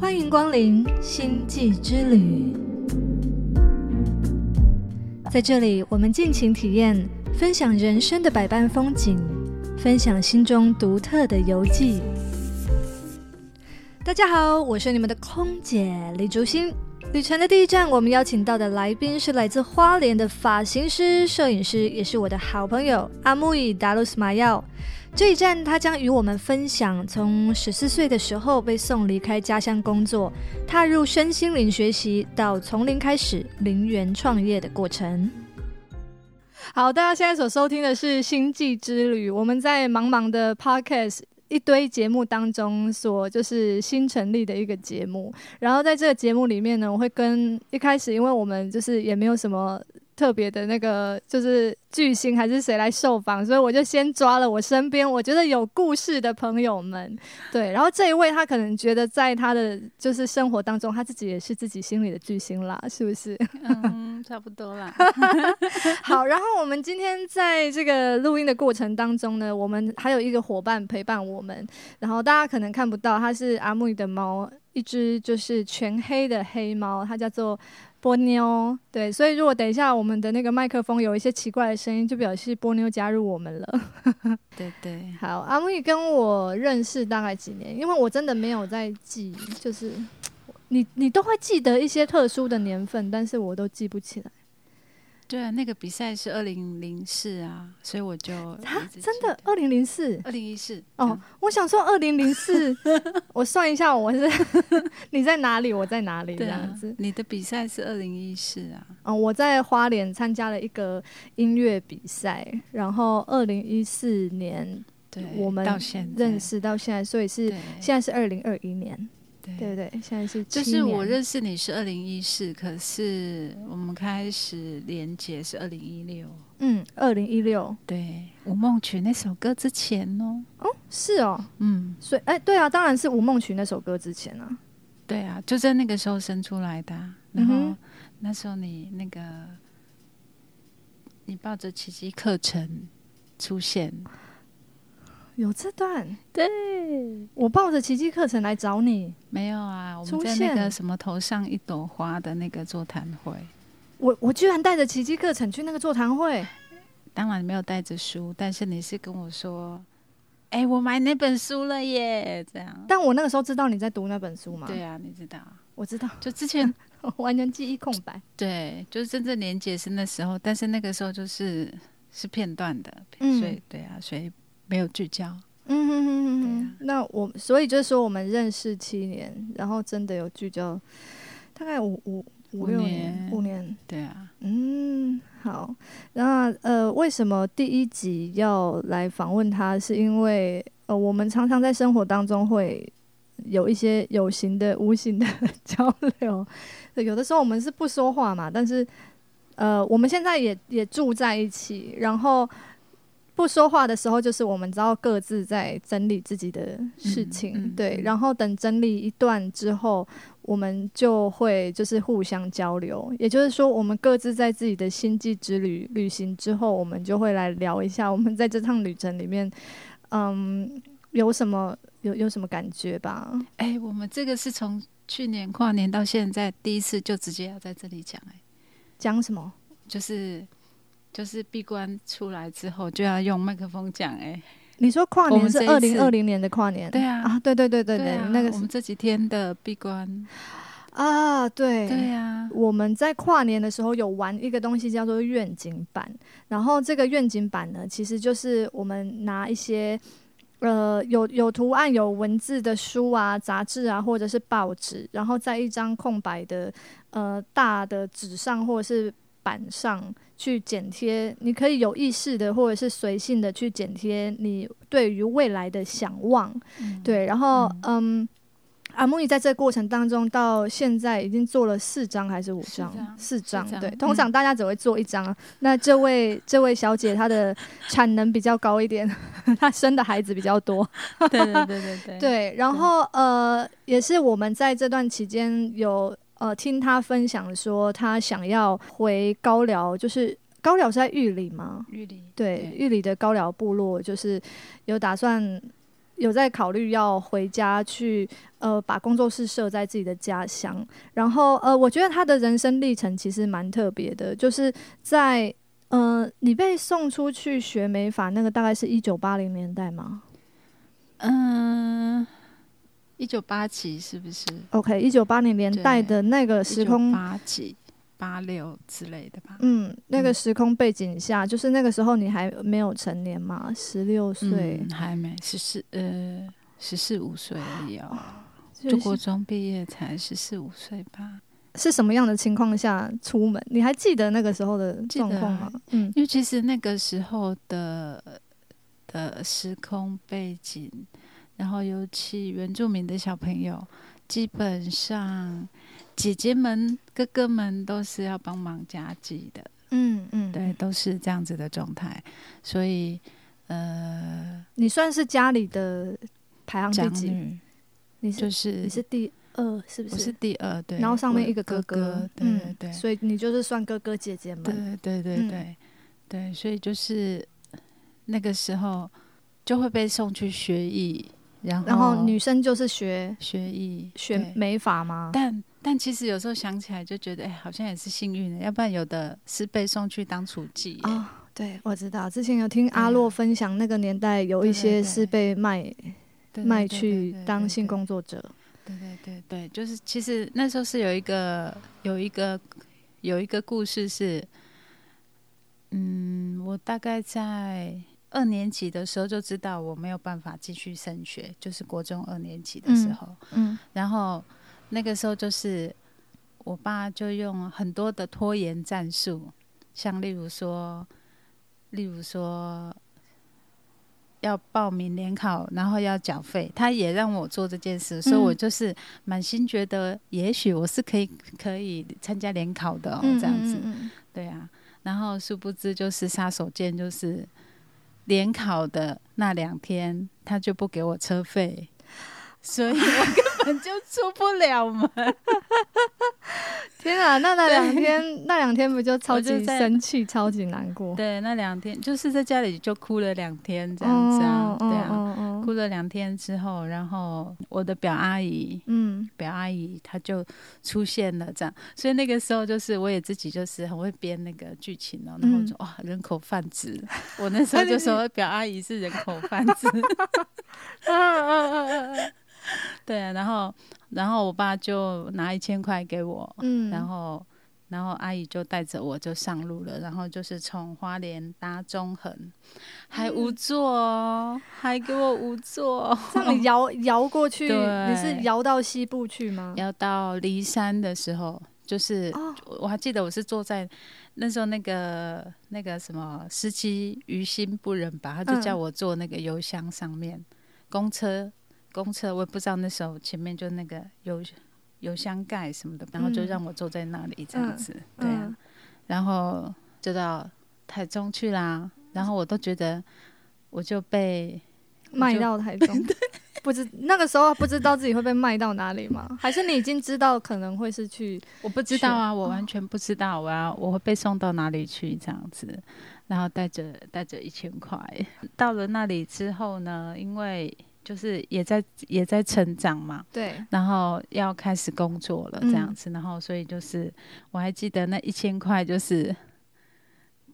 欢迎光临星际之旅，在这里我们尽情体验，分享人生的百般风景，分享心中独特的游记。大家好，我是你们的空姐李竹心。旅程的第一站，我们邀请到的来宾是来自花莲的发型师、摄影师，也是我的好朋友阿木伊达鲁斯马耀。这一站，他将与我们分享从十四岁的时候被送离开家乡工作，踏入身心灵学习，到从零开始零元创业的过程。好，大家现在所收听的是《星际之旅》，我们在茫茫的 Podcast 一堆节目当中所就是新成立的一个节目。然后在这个节目里面呢，我会跟一开始，因为我们就是也没有什么。特别的那个就是巨星还是谁来受访，所以我就先抓了我身边我觉得有故事的朋友们，对，然后这一位他可能觉得在他的就是生活当中，他自己也是自己心里的巨星啦，是不是？嗯，差不多啦。好，然后我们今天在这个录音的过程当中呢，我们还有一个伙伴陪伴我们，然后大家可能看不到，他是阿木的猫，一只就是全黑的黑猫，它叫做。波妞，对，所以如果等一下我们的那个麦克风有一些奇怪的声音，就表示波妞加入我们了。对对，好，阿木跟我认识大概几年？因为我真的没有在记，就是你你都会记得一些特殊的年份，但是我都记不起来。对啊，那个比赛是二零零四啊，所以我就啊，真的二零零四，二零一四哦。我想说二零零四，我算一下，我是 你在哪里，我在哪里这样子。你的比赛是二零一四啊？哦，我在花莲参加了一个音乐比赛，然后二零一四年，对，我们认识到现在，所以是现在是二零二一年。对对，现在是就是我认识你是二零一四，可是我们开始连接是二零一六。嗯，二零一六，对《吴梦群》那首歌之前哦。哦，是哦，嗯，所以哎，对啊，当然是《吴梦群》那首歌之前啊。对啊，就在那个时候生出来的。然后那时候你那个，你抱着奇迹课程出现。有这段，对我抱着奇迹课程来找你，没有啊？我们在那个什么头上一朵花的那个座谈会，我我居然带着奇迹课程去那个座谈会，当然没有带着书，但是你是跟我说，哎，我买那本书了耶，这样。但我那个时候知道你在读那本书吗？对啊，你知道，我知道，就之前 完全记忆空白。对，就是真正连接是那时候，但是那个时候就是是片段的，所以对啊，所以。没有聚焦，嗯哼哼。那我所以就是说，我们认识七年，然后真的有聚焦，大概五五五六年，五年。对啊，嗯，好。那呃，为什么第一集要来访问他？是因为呃，我们常常在生活当中会有一些有形的、无形的 交流。有的时候我们是不说话嘛，但是呃，我们现在也也住在一起，然后。不说话的时候，就是我们知道各自在整理自己的事情，对。然后等整理一段之后，我们就会就是互相交流。也就是说，我们各自在自己的星际之旅旅行之后，我们就会来聊一下，我们在这趟旅程里面，嗯，有什么有有什么感觉吧？哎，我们这个是从去年跨年到现在第一次就直接要在这里讲，哎，讲什么？就是。就是闭关出来之后就要用麦克风讲哎，你说跨年是二零二零年的跨年？对啊，啊对对对对对，那个我们这几天的闭关啊，对对呀，我们在跨年的时候有玩一个东西叫做愿景版，然后这个愿景版呢，其实就是我们拿一些呃有有图案有文字的书啊、杂志啊，或者是报纸，然后在一张空白的呃大的纸上或者是板上。去剪贴，你可以有意识的或者是随性的去剪贴你对于未来的想望，对。然后，嗯，阿木伊在这个过程当中到现在已经做了四张还是五张？四张，对。通常大家只会做一张。那这位这位小姐她的产能比较高一点，她生的孩子比较多。对对对对对。对，然后呃，也是我们在这段期间有。呃，听他分享说，他想要回高辽，就是高辽是在玉里吗？玉里对，玉里的高辽部落，就是有打算有在考虑要回家去，呃，把工作室设在自己的家乡。然后，呃，我觉得他的人生历程其实蛮特别的，就是在，呃，你被送出去学美法，那个大概是一九八零年代吗？嗯，一九八几是不是？OK，一九八零年代的那个时空，八几。八六之类的吧。嗯，那个时空背景下，就是那个时候你还没有成年嘛，十六岁还没十四呃十四五岁而已哦。就国中毕业才十四五岁吧？是什么样的情况下出门？你还记得那个时候的状况吗？嗯，因为其实那个时候的的时空背景，然后尤其原住民的小朋友，基本上。姐姐们、哥哥们都是要帮忙家计的，嗯嗯，对，都是这样子的状态。所以，呃，你算是家里的排行第几？你是就是你是第二，是不是？我是第二，对。然后上面一个哥哥，对对对。所以你就是算哥哥姐姐们，对对对对对。所以就是那个时候就会被送去学艺，然后然后女生就是学学艺、学美法吗？但但其实有时候想起来就觉得，哎，好像也是幸运的，要不然有的是被送去当厨妓。哦，对，我知道，之前有听阿洛分享，那个年代有一些是被卖卖去当性工作者。对对对对，就是其实那时候是有一个有一个有一个故事是，嗯，我大概在二年级的时候就知道我没有办法继续升学，就是国中二年级的时候，嗯，然后。那个时候就是我爸就用很多的拖延战术，像例如说，例如说要报名联考，然后要缴费，他也让我做这件事，所以我就是满心觉得，也许我是可以可以参加联考的哦，这样子，对啊。然后殊不知就是杀手锏，就是联考的那两天，他就不给我车费。所以我根本就出不了门。天啊，那那两天，那两天不就超级生气、超级难过？对，那两天就是在家里就哭了两天，这样子啊，对啊，哭了两天之后，然后我的表阿姨，嗯，表阿姨她就出现了，这样，所以那个时候就是我也自己就是很会编那个剧情哦，然后说哇，人口贩子，我那时候就说 表阿姨是人口贩子。对啊，然后，然后我爸就拿一千块给我，嗯，然后，然后阿姨就带着我就上路了，然后就是从花莲搭中横，还无座哦，还给我无座，让你摇 摇过去，你是摇到西部去吗？摇到离山的时候，就是我还记得我是坐在那时候那个那个什么司机于心不忍吧，他就叫我坐那个油箱上面公车。公车我也不知道，那时候前面就那个油油箱盖什么的，然后就让我坐在那里这样子，对啊，然后就到台中去啦。然后我都觉得我就被卖到台中，不知那个时候不知道自己会被卖到哪里吗？还是你已经知道可能会是去？我不知道啊，我完全不知道我要我会被送到哪里去这样子，然后带着带着一千块到了那里之后呢，因为。就是也在也在成长嘛，对，然后要开始工作了这样子，然后所以就是我还记得那一千块，就是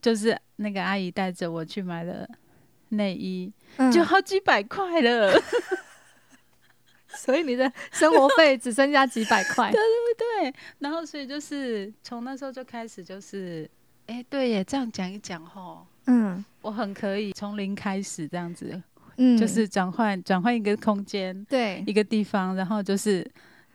就是那个阿姨带着我去买的内衣，就好几百块了，所以你的生活费只剩下几百块，对对对，然后所以就是从那时候就开始就是，哎，对耶，这样讲一讲吼，嗯，我很可以从零开始这样子。嗯，就是转换转换一个空间，对，一个地方，然后就是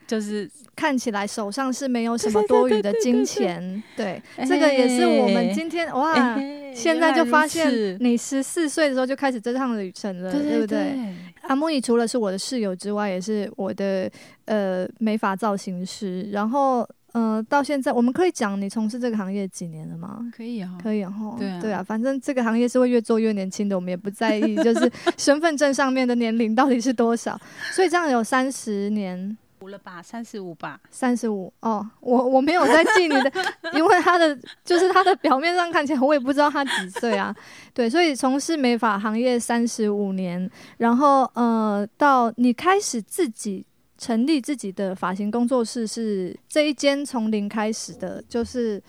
就是看起来手上是没有什么多余的金钱，对，这个也是我们今天哇，现在就发现你十四岁的时候就开始这趟旅程了，对不对？阿木伊除了是我的室友之外，也是我的呃美发造型师，然后。呃，到现在我们可以讲你从事这个行业几年了吗？可以啊，可以哈。对啊，对啊，反正这个行业是会越做越年轻的，我们也不在意，就是 身份证上面的年龄到底是多少。所以这样有三十年，五了吧，三十五吧，三十五哦，我我没有在记你的，因为他的就是他的表面上看起来，我也不知道他几岁啊。对，所以从事美发行业三十五年，然后呃，到你开始自己成立自己的发型工作室，是这一间从零开始的，就是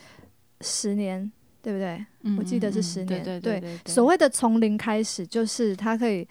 十年，对不对？我记得是十年。对对对。所谓的从零开始，就是他可以。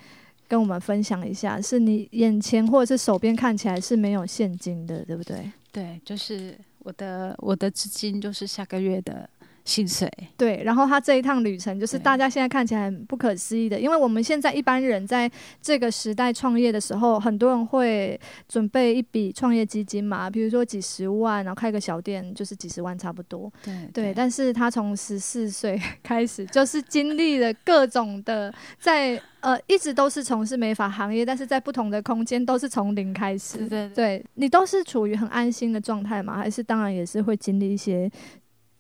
跟我们分享一下，是你眼前或者是手边看起来是没有现金的，对不对？对，就是我的我的资金就是下个月的。薪水对，然后他这一趟旅程就是大家现在看起来很不可思议的，因为我们现在一般人在这个时代创业的时候，很多人会准备一笔创业基金嘛，比如说几十万，然后开个小店就是几十万差不多。对对，但是他从十四岁 开始，就是经历了各种的，在呃一直都是从事美发行业，但是在不同的空间都是从零开始。对对，你都是处于很安心的状态吗？还是当然也是会经历一些？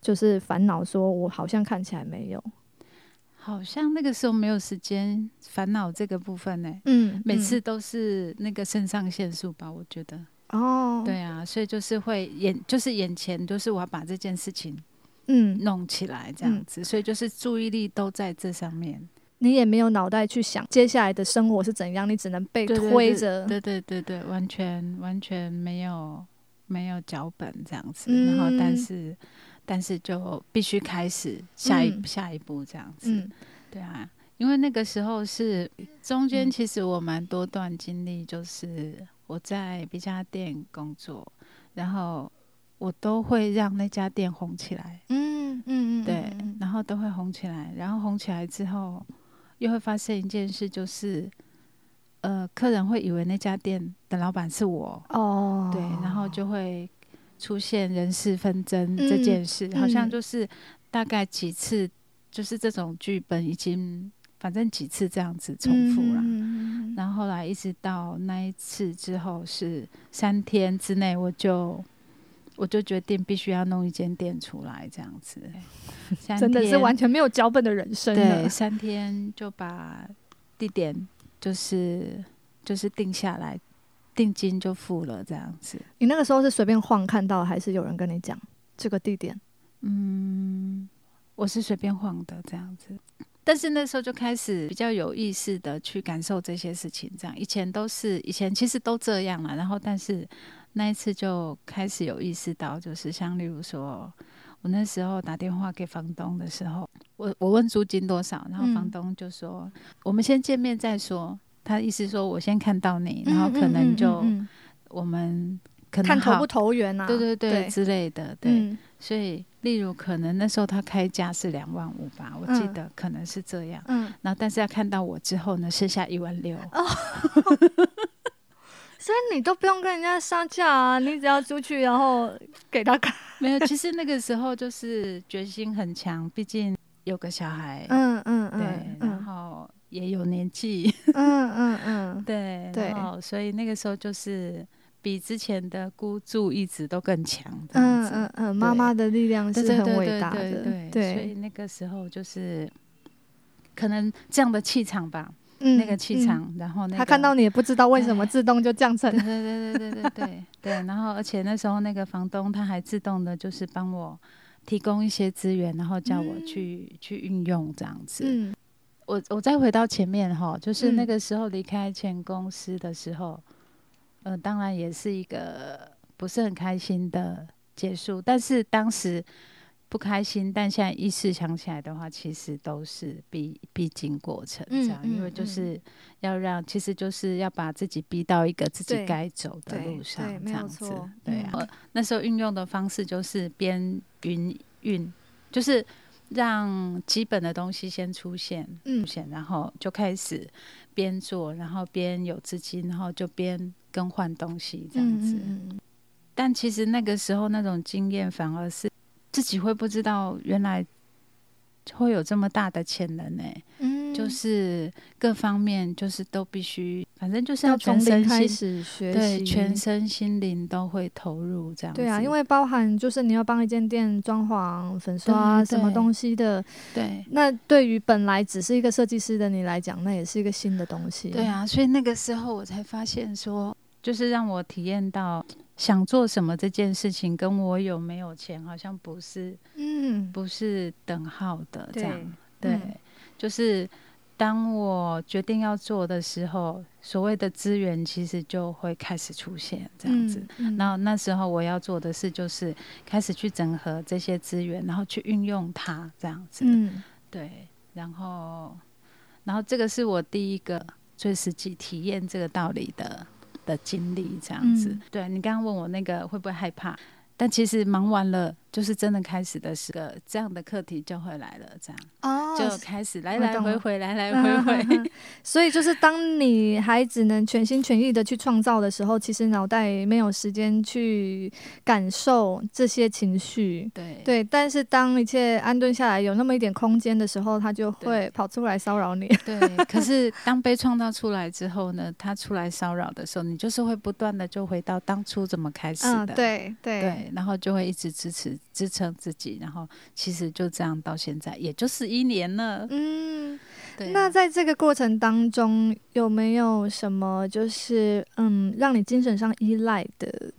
就是烦恼，说我好像看起来没有，好像那个时候没有时间烦恼这个部分呢。嗯，每次都是那个肾上腺素吧，我觉得。哦，对啊，所以就是会眼，就是眼前都是我要把这件事情，嗯，弄起来这样子，所以就是注意力都在这上面。你也没有脑袋去想接下来的生活是怎样，你只能被推着。对对对对，完全完全没有没有脚本这样子，然后但是。但是就必须开始下一下一步这样子，对啊，因为那个时候是中间，其实我蛮多段经历，就是我在一家店工作，然后我都会让那家店红起来，嗯嗯嗯，对，然后都会红起来，然后红起来之后，又会发生一件事，就是呃，客人会以为那家店的老板是我，哦，对，然后就会。出现人事纷争这件事，好像就是大概几次，就是这种剧本已经反正几次这样子重复了。然后后来一直到那一次之后，是三天之内，我就我就决定必须要弄一间店出来，这样子。真的是完全没有脚本的人生。对，三天就把地点就是就是定下来。定金就付了，这样子。你那个时候是随便晃看到，还是有人跟你讲这个地点？嗯，我是随便晃的这样子。但是那时候就开始比较有意识的去感受这些事情，这样以前都是以前其实都这样了。然后，但是那一次就开始有意识到，就是像例如说，我那时候打电话给房东的时候，我我问租金多少，然后房东就说：“我们先见面再说。”他意思说，我先看到你，然后可能就我们可能看投不投缘啊，对对对之类的，对。所以，例如可能那时候他开价是两万五吧，我记得可能是这样。嗯。然后，但是要看到我之后呢，剩下一万六。哦。所以你都不用跟人家商价啊，你只要出去，然后给他看。没有，其实那个时候就是决心很强，毕竟有个小孩。嗯嗯嗯。对。也有年纪，嗯嗯嗯，对对，所以那个时候就是比之前的孤注一直都更强，嗯嗯嗯，妈妈的力量是很伟大的，对对，所以那个时候就是可能这样的气场吧，那个气场，然后他看到你也不知道为什么自动就降成，对对对对对对 对，然后而且那时候那个房东他还自动的就是帮我提供一些资源，然后叫我去去运用这样子。我我再回到前面哈，就是那个时候离开前公司的时候，呃，当然也是一个不是很开心的结束。但是当时不开心，但现在意识想起来的话，其实都是必必经过程这样，因为就是要让，其实就是要把自己逼到一个自己该走的路上，这样子。对啊，那时候运用的方式就是边云运，就是。让基本的东西先出现，出现，然后就开始边做，然后边有资金，然后就边更换东西这样子。但其实那个时候那种经验，反而是自己会不知道原来。会有这么大的潜能呢？嗯，就是各方面就是都必须，反正就是要从零开始学习，对，全身心灵都会投入这样。对啊，因为包含就是你要帮一间店装潢、粉刷什么东西的，对。那对于本来只是一个设计师的你来讲，那也是一个新的东西。对啊，所以那个时候我才发现说，就是让我体验到想做什么这件事情，跟我有没有钱好像不是，嗯，不是等号的这样。对，就是当我决定要做的时候，所谓的资源其实就会开始出现这样子。然后那时候我要做的事就是开始去整合这些资源，然后去运用它这样子。嗯，对，然后，然后这个是我第一个最实际体验这个道理的。的经历这样子，对你刚刚问我那个会不会害怕？但其实忙完了，就是真的开始的是个这样的课题就会来了，这样哦，就开始来来回回，来来 回回。所以就是当你还只能全心全意的去创造的时候，其实脑袋没有时间去感受这些情绪。对对，但是当一切安顿下来，有那么一点空间的时候，他就会跑出来骚扰你。对，可是当被创造出来之后呢，他出来骚扰的时候，你就是会不断的就回到当初怎么开始的。对对对。然后就会一直支持支撑自己，然后其实就这样到现在，也就是一年了。嗯，对。那在这个过程当中，有没有什么就是嗯，让你精神上依赖的？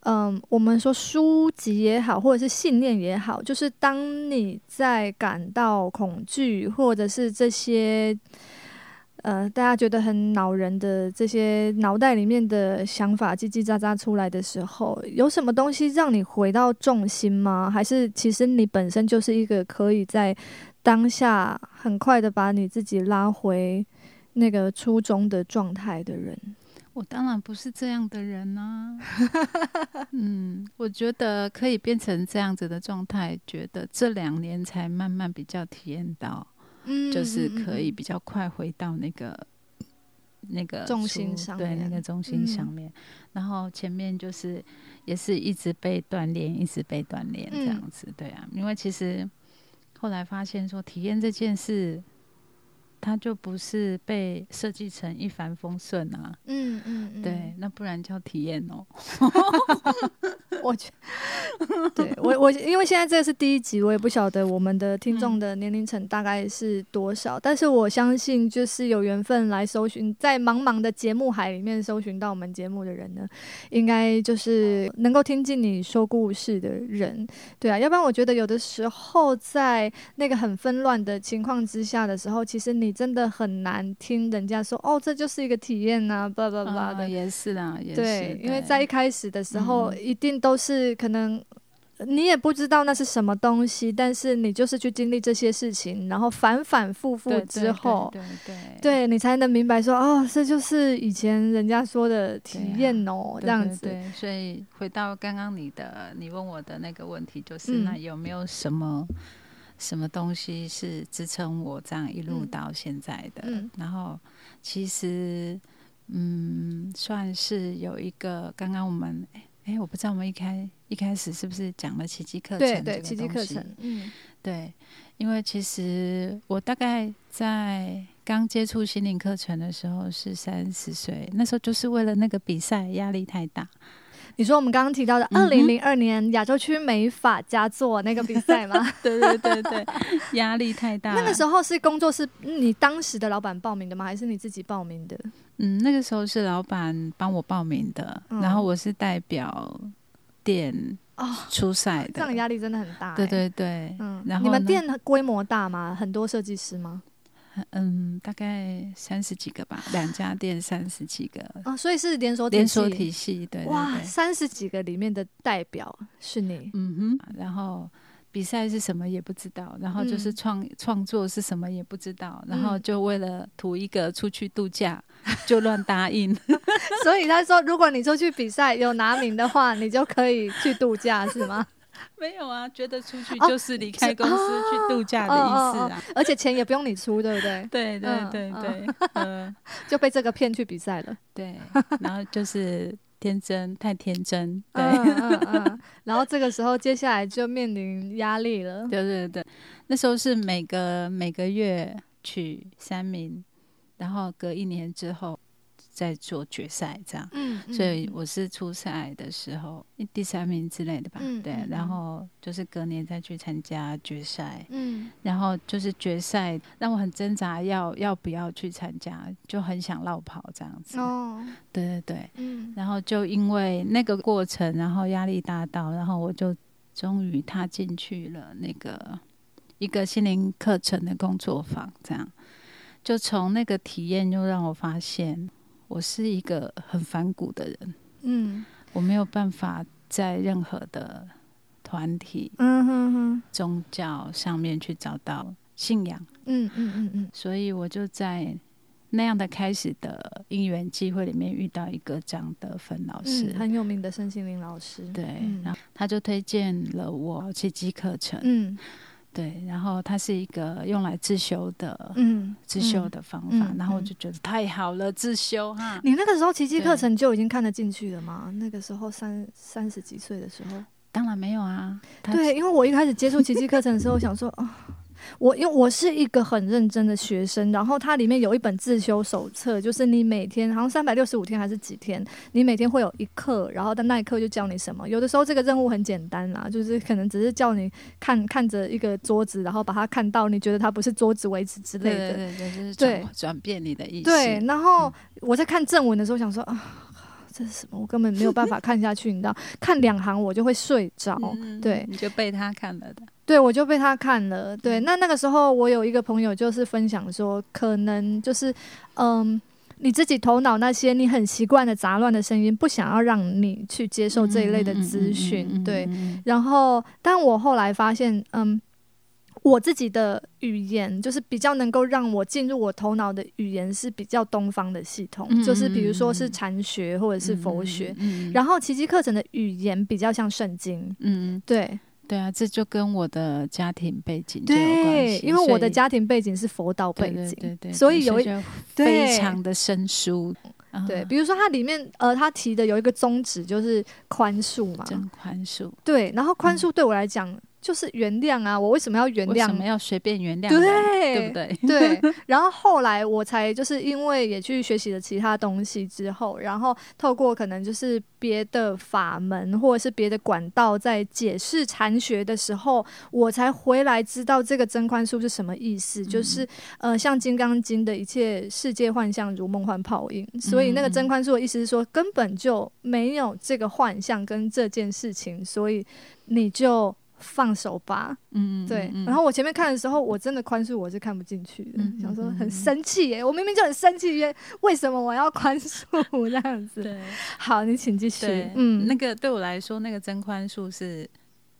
嗯，我们说书籍也好，或者是信念也好，就是当你在感到恐惧，或者是这些。呃，大家觉得很恼人的这些脑袋里面的想法叽叽喳喳出来的时候，有什么东西让你回到重心吗？还是其实你本身就是一个可以在当下很快的把你自己拉回那个初衷的状态的人？我当然不是这样的人啊。嗯，我觉得可以变成这样子的状态，觉得这两年才慢慢比较体验到。就是可以比较快回到那个那个中心上，对那个中心上面。然后前面就是也是一直被锻炼，一直被锻炼这样子，对啊。因为其实后来发现说，体验这件事。它就不是被设计成一帆风顺啊，嗯嗯，对，那不然叫体验哦。我觉，对我我因为现在这个是第一集，我也不晓得我们的听众的年龄层大概是多少，但是我相信就是有缘分来搜寻，在茫茫的节目海里面搜寻到我们节目的人呢，应该就是能够听进你说故事的人，对啊，要不然我觉得有的时候在那个很纷乱的情况之下的时候，其实你。真的很难听人家说哦，这就是一个体验呐，叭叭叭的，也是啊，也对，因为在一开始的时候，一定都是可能你也不知道那是什么东西，但是你就是去经历这些事情，然后反反复复之后，对对，对你才能明白说哦，这就是以前人家说的体验哦，这样子。对，所以回到刚刚你的你问我的那个问题，就是那有没有什么？什么东西是支撑我这样一路到现在的？然后其实，嗯，算是有一个。刚刚我们，哎哎，我不知道我们一开一开始是不是讲了奇迹课程？对对，奇迹课程。嗯，对，因为其实我大概在刚接触心灵课程的时候是三十岁，那时候就是为了那个比赛压力太大。你说我们刚刚提到的二零零二年亚洲区美法佳作那个比赛吗？对对对对，压力太大。那个时候是工作室，你当时的老板报名的吗？还是你自己报名的？嗯，那个时候是老板帮我报名的，然后我是代表店哦出赛的。这样压力真的很大。对对对，嗯。然后你们店规模大吗？很多设计师吗？嗯，大概三十几个吧，两家店三十几个哦，所以是连锁连锁体系，对哇，三十几个里面的代表是你，嗯哼，然后比赛是什么也不知道，然后就是创创作是什么也不知道，然后就为了图一个出去度假 就乱答应，所以他说如果你出去比赛有拿名的话，你就可以去度假是吗？没有啊，觉得出去就是离开公司去度假的意思啊，而且钱也不用你出，对不对？对对对对，嗯，就被这个骗去比赛了。对，然后就是天真，太天真。对，然后这个时候接下来就面临压力了。对对对，那时候是每个每个月取三名，然后隔一年之后。在做决赛这样，嗯，所以我是初赛的时候第三名之类的吧，对，然后就是隔年再去参加决赛，嗯，然后就是决赛让我很挣扎，要要不要去参加，就很想落跑这样子，哦，对对对，嗯，然后就因为那个过程，然后压力大到，然后我就终于踏进去了那个一个心灵课程的工作坊，这样。就从那个体验，就让我发现，我是一个很反骨的人。嗯，我没有办法在任何的团体、嗯哼哼宗教上面去找到信仰。嗯嗯嗯嗯，所以我就在那样的开始的因缘机会里面遇到一个张德芬老师，很有名的身心灵老师。对，然后他就推荐了我奇迹课程。嗯。对，然后它是一个用来自修的，嗯，自修的方法，然后我就觉得太好了，自修哈。你那个时候奇迹课程就已经看得进去了吗？那个时候三三十几岁的时候，当然没有啊。对，因为我一开始接触奇迹课程的时候，想说啊。我因为我是一个很认真的学生，然后它里面有一本自修手册，就是你每天好像三百六十五天还是几天，你每天会有一课，然后在那一课就教你什么。有的时候这个任务很简单啦，就是可能只是叫你看看着一个桌子，然后把它看到你觉得它不是桌子为止之类的。对对对，就是转转变你的意思。对，然后我在看正文的时候想说啊。这是什么？我根本没有办法看下去，你知道？看两行我就会睡着。对，你就被他看了的。对，我就被他看了。对，那那个时候我有一个朋友就是分享说，可能就是嗯，你自己头脑那些你很习惯的杂乱的声音，不想要让你去接受这一类的资讯。对，然后但我后来发现，嗯。我自己的语言就是比较能够让我进入我头脑的语言是比较东方的系统，就是比如说是禅学或者是佛学，然后奇迹课程的语言比较像圣经。嗯，对对啊，这就跟我的家庭背景对，因为我的家庭背景是佛道背景，对对，所以有一非常的生疏。对，比如说它里面呃，他提的有一个宗旨就是宽恕嘛，真宽恕。对，然后宽恕对我来讲。就是原谅啊！我为什么要原谅？为什么要随便原谅？对，对不对？对。然后后来我才就是因为也去学习了其他东西之后，然后透过可能就是别的法门或者是别的管道在解释禅学的时候，我才回来知道这个真宽恕是什么意思。就是呃，像《金刚经》的一切世界幻象如梦幻泡影，所以那个真宽恕的意思是说根本就没有这个幻象跟这件事情，所以你就。放手吧，嗯，对。然后我前面看的时候，我真的宽恕我是看不进去的，想说很生气耶，我明明就很生气，为为什么我要宽恕这样子？对，好，你请继续。嗯，那个对我来说，那个真宽恕是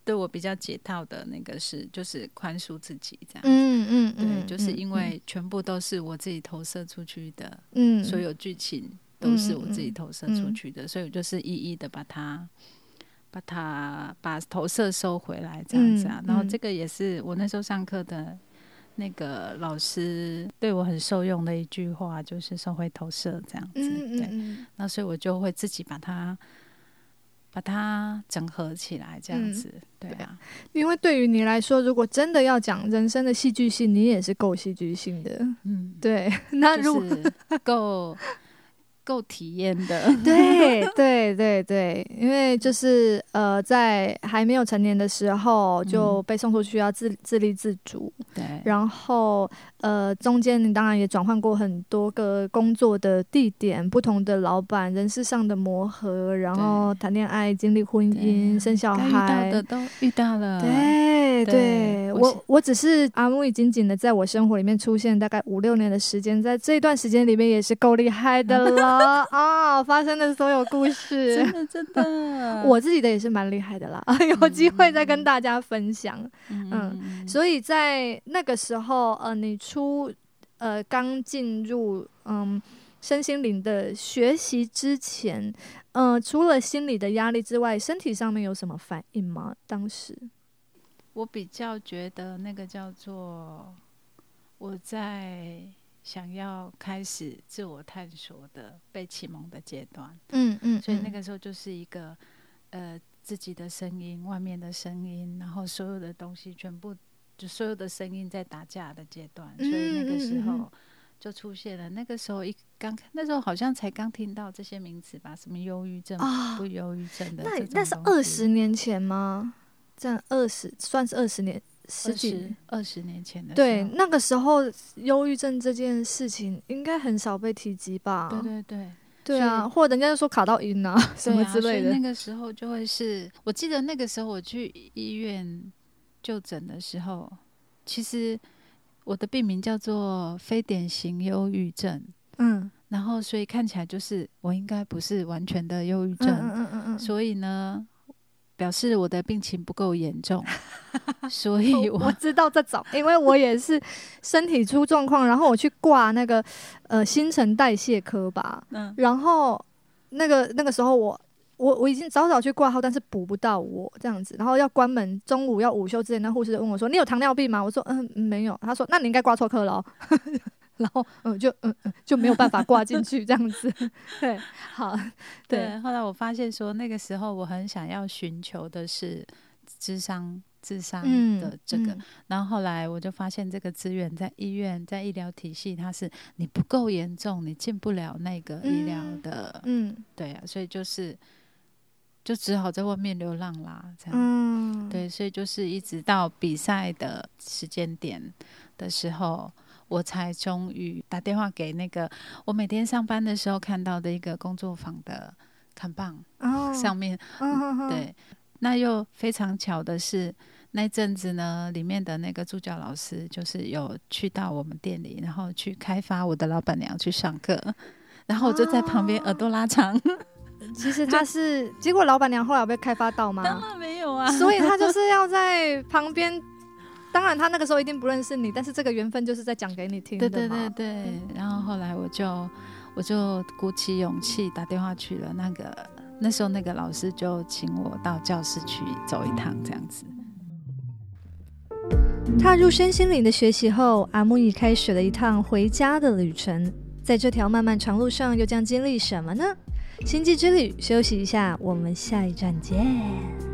对我比较解套的那个是，就是宽恕自己这样。嗯嗯嗯，对，就是因为全部都是我自己投射出去的，嗯，所有剧情都是我自己投射出去的，所以我就是一一的把它。把它把投射收回来，这样子啊。然后这个也是我那时候上课的那个老师对我很受用的一句话，就是收回投射这样子。对，那所以我就会自己把它把它整合起来，这样子。对啊，因为对于你来说，如果真的要讲人生的戏剧性，你也是够戏剧性的。嗯，对。那如果够。够体验的，对对对对，因为就是呃，在还没有成年的时候就被送出去要自自立自主，对，然后呃，中间你当然也转换过很多个工作的地点，不同的老板，人事上的磨合，然后谈恋爱、经历婚姻、生小孩，遇到的都遇到了，对对，我我只是阿木已紧紧的在我生活里面出现大概五六年的时间，在这一段时间里面也是够厉害的了。啊！发生的所有故事，真的真的，我自己的也是蛮厉害的啦。有机会再跟大家分享。嗯，所以在那个时候，呃，你出呃刚进入嗯身心灵的学习之前，呃，除了心理的压力之外，身体上面有什么反应吗？当时我比较觉得那个叫做我在。想要开始自我探索的被启蒙的阶段，嗯嗯，所以那个时候就是一个呃自己的声音、外面的声音，然后所有的东西全部就所有的声音在打架的阶段，所以那个时候就出现了。那个时候一刚，那时候好像才刚听到这些名词吧，什么忧郁症、不忧郁症的。那那是二十年前吗？这样二十算是二十年，十几二十年前的。对，那个时候忧郁症这件事情应该很少被提及吧？对对对，对啊，或者人家就说卡到晕啊什么之类的。那个时候就会是，我记得那个时候我去医院就诊的时候，其实。我的病名叫做非典型忧郁症，嗯，然后所以看起来就是我应该不是完全的忧郁症，嗯嗯嗯嗯，所以呢，表示我的病情不够严重，所以我知道这种，因为我也是身体出状况，然后我去挂那个呃新陈代谢科吧，嗯，然后那个那个时候我。我我已经早早去挂号，但是补不到我这样子，然后要关门，中午要午休之前，那护士就问我说：“你有糖尿病吗？”我说：“嗯，没有。”他说：“那你应该挂错科了。”然后嗯，就嗯嗯就没有办法挂进去这样子。对，好，对。后来我发现说，那个时候我很想要寻求的是智商、智商的这个，然后后来我就发现这个资源在医院，在医疗体系，它是你不够严重，你进不了那个医疗的。嗯，对啊，所以就是。就只好在外面流浪啦，这样。嗯，对，所以就是一直到比赛的时间点的时候，我才终于打电话给那个我每天上班的时候看到的一个工作坊的看棒上面。对，那又非常巧的是，那阵子呢，里面的那个助教老师就是有去到我们店里，然后去开发我的老板娘去上课，然后我就在旁边耳朵拉长。其实他是，结果老板娘后来有被开发到吗？当然没有啊，所以他就是要在旁边。当然，他那个时候一定不认识你，但是这个缘分就是在讲给你听的对对对对。然后后来我就我就鼓起勇气打电话去了。那个那时候那个老师就请我到教室去走一趟，这样子。踏入身心灵的学习后，阿木已开始了一趟回家的旅程。在这条漫漫长路上，又将经历什么呢？星际之旅，休息一下，我们下一站见。